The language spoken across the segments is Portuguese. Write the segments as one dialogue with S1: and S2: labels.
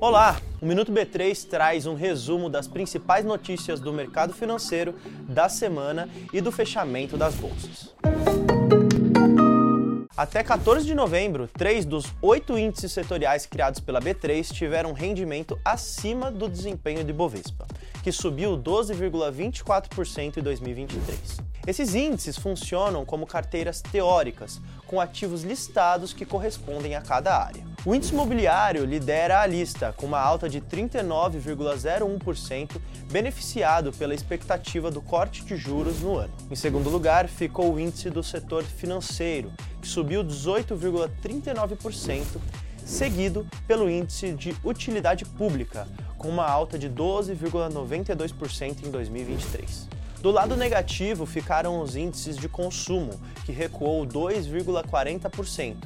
S1: Olá, o Minuto B3 traz um resumo das principais notícias do mercado financeiro da semana e do fechamento das bolsas. Até 14 de novembro, três dos oito índices setoriais criados pela B3 tiveram rendimento acima do desempenho de Bovespa, que subiu 12,24% em 2023. Esses índices funcionam como carteiras teóricas, com ativos listados que correspondem a cada área. O índice imobiliário lidera a lista, com uma alta de 39,01%, beneficiado pela expectativa do corte de juros no ano. Em segundo lugar, ficou o índice do setor financeiro, que subiu 18,39%, seguido pelo índice de utilidade pública, com uma alta de 12,92% em 2023. Do lado negativo ficaram os índices de consumo, que recuou 2,40%,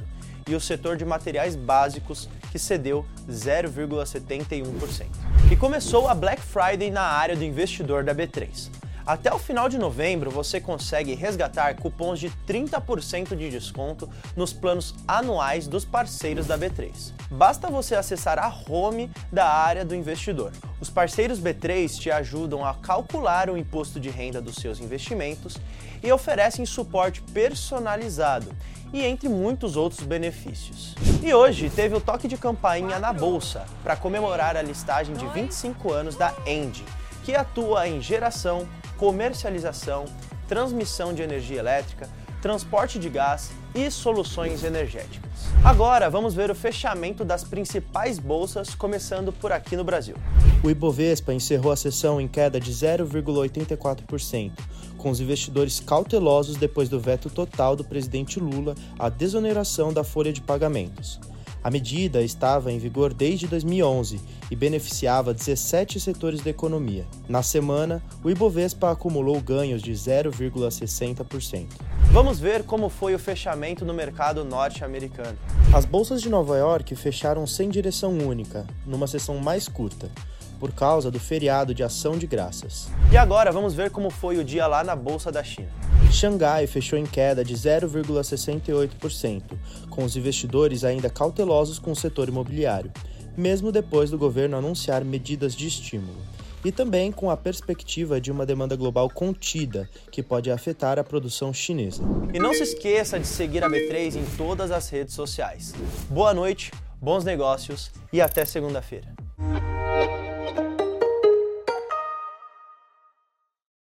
S1: e o setor de materiais básicos, que cedeu 0,71%. E começou a Black Friday na área do investidor da B3. Até o final de novembro, você consegue resgatar cupons de 30% de desconto nos planos anuais dos parceiros da B3. Basta você acessar a home da área do investidor. Os parceiros B3 te ajudam a calcular o imposto de renda dos seus investimentos e oferecem suporte personalizado e entre muitos outros benefícios. E hoje teve o toque de campainha na bolsa para comemorar a listagem de 25 anos da Engie, que atua em geração, comercialização, transmissão de energia elétrica, transporte de gás e soluções energéticas. Agora vamos ver o fechamento das principais bolsas, começando por aqui no Brasil.
S2: O Ibovespa encerrou a sessão em queda de 0,84%, com os investidores cautelosos depois do veto total do presidente Lula à desoneração da folha de pagamentos. A medida estava em vigor desde 2011 e beneficiava 17 setores da economia. Na semana, o Ibovespa acumulou ganhos de 0,60%.
S1: Vamos ver como foi o fechamento no mercado norte-americano.
S2: As bolsas de Nova York fecharam sem direção única, numa sessão mais curta por causa do feriado de Ação de Graças.
S1: E agora vamos ver como foi o dia lá na Bolsa da China.
S2: Xangai fechou em queda de 0,68%, com os investidores ainda cautelosos com o setor imobiliário, mesmo depois do governo anunciar medidas de estímulo. E também com a perspectiva de uma demanda global contida, que pode afetar a produção chinesa.
S1: E não se esqueça de seguir a B3 em todas as redes sociais. Boa noite, bons negócios e até segunda-feira.